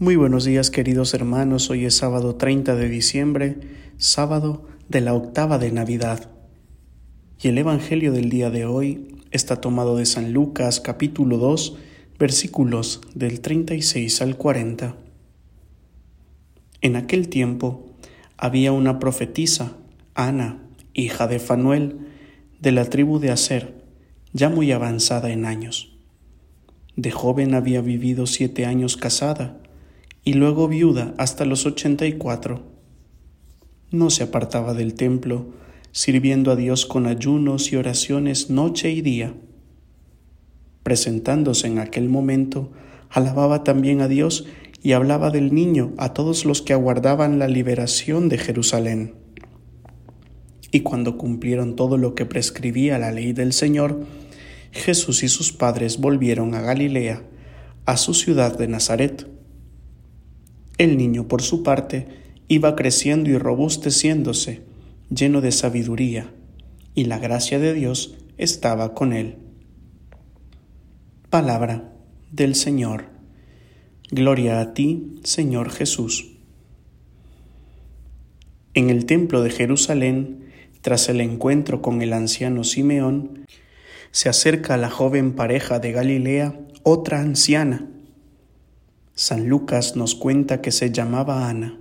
Muy buenos días queridos hermanos, hoy es sábado 30 de diciembre, sábado de la octava de Navidad. Y el Evangelio del día de hoy está tomado de San Lucas capítulo 2 versículos del 36 al 40. En aquel tiempo había una profetisa, Ana, hija de Fanuel, de la tribu de Aser, ya muy avanzada en años. De joven había vivido siete años casada y luego viuda hasta los ochenta y cuatro. No se apartaba del templo, sirviendo a Dios con ayunos y oraciones noche y día. Presentándose en aquel momento, alababa también a Dios y hablaba del niño a todos los que aguardaban la liberación de Jerusalén. Y cuando cumplieron todo lo que prescribía la ley del Señor, Jesús y sus padres volvieron a Galilea, a su ciudad de Nazaret el niño, por su parte, iba creciendo y robusteciéndose, lleno de sabiduría, y la gracia de Dios estaba con él. Palabra del Señor. Gloria a ti, Señor Jesús. En el templo de Jerusalén, tras el encuentro con el anciano Simeón, se acerca a la joven pareja de Galilea otra anciana, San Lucas nos cuenta que se llamaba Ana,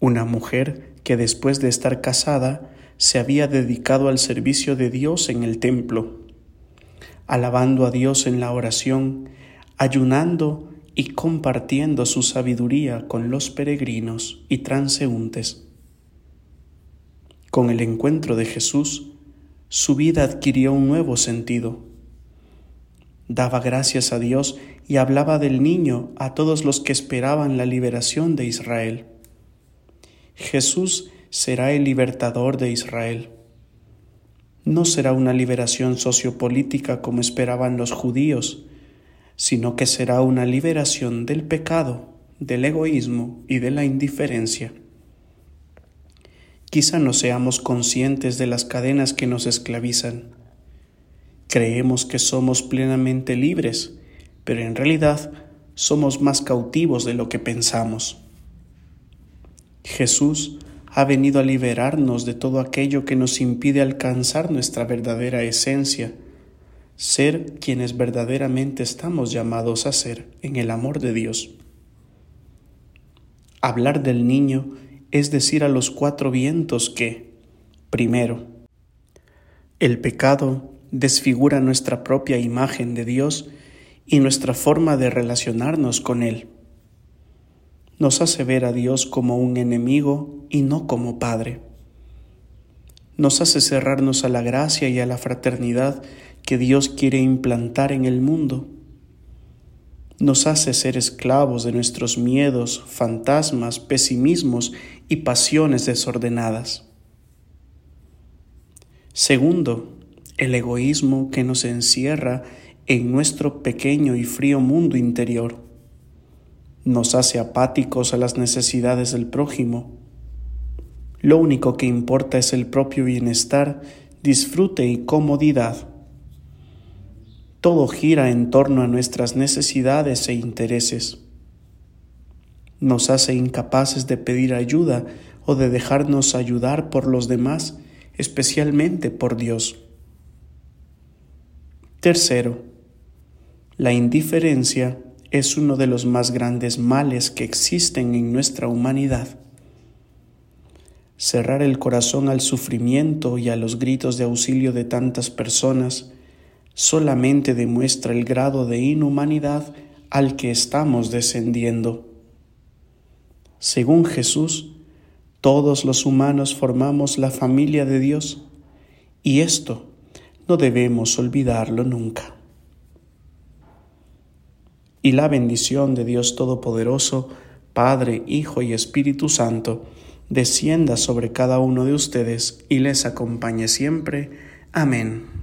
una mujer que después de estar casada se había dedicado al servicio de Dios en el templo, alabando a Dios en la oración, ayunando y compartiendo su sabiduría con los peregrinos y transeúntes. Con el encuentro de Jesús, su vida adquirió un nuevo sentido daba gracias a Dios y hablaba del niño a todos los que esperaban la liberación de Israel. Jesús será el libertador de Israel. No será una liberación sociopolítica como esperaban los judíos, sino que será una liberación del pecado, del egoísmo y de la indiferencia. Quizá no seamos conscientes de las cadenas que nos esclavizan Creemos que somos plenamente libres, pero en realidad somos más cautivos de lo que pensamos. Jesús ha venido a liberarnos de todo aquello que nos impide alcanzar nuestra verdadera esencia, ser quienes verdaderamente estamos llamados a ser en el amor de Dios. Hablar del niño es decir a los cuatro vientos que, primero, el pecado desfigura nuestra propia imagen de Dios y nuestra forma de relacionarnos con Él. Nos hace ver a Dios como un enemigo y no como Padre. Nos hace cerrarnos a la gracia y a la fraternidad que Dios quiere implantar en el mundo. Nos hace ser esclavos de nuestros miedos, fantasmas, pesimismos y pasiones desordenadas. Segundo, el egoísmo que nos encierra en nuestro pequeño y frío mundo interior. Nos hace apáticos a las necesidades del prójimo. Lo único que importa es el propio bienestar, disfrute y comodidad. Todo gira en torno a nuestras necesidades e intereses. Nos hace incapaces de pedir ayuda o de dejarnos ayudar por los demás, especialmente por Dios. Tercero, la indiferencia es uno de los más grandes males que existen en nuestra humanidad. Cerrar el corazón al sufrimiento y a los gritos de auxilio de tantas personas solamente demuestra el grado de inhumanidad al que estamos descendiendo. Según Jesús, todos los humanos formamos la familia de Dios y esto no debemos olvidarlo nunca. Y la bendición de Dios Todopoderoso, Padre, Hijo y Espíritu Santo, descienda sobre cada uno de ustedes y les acompañe siempre. Amén.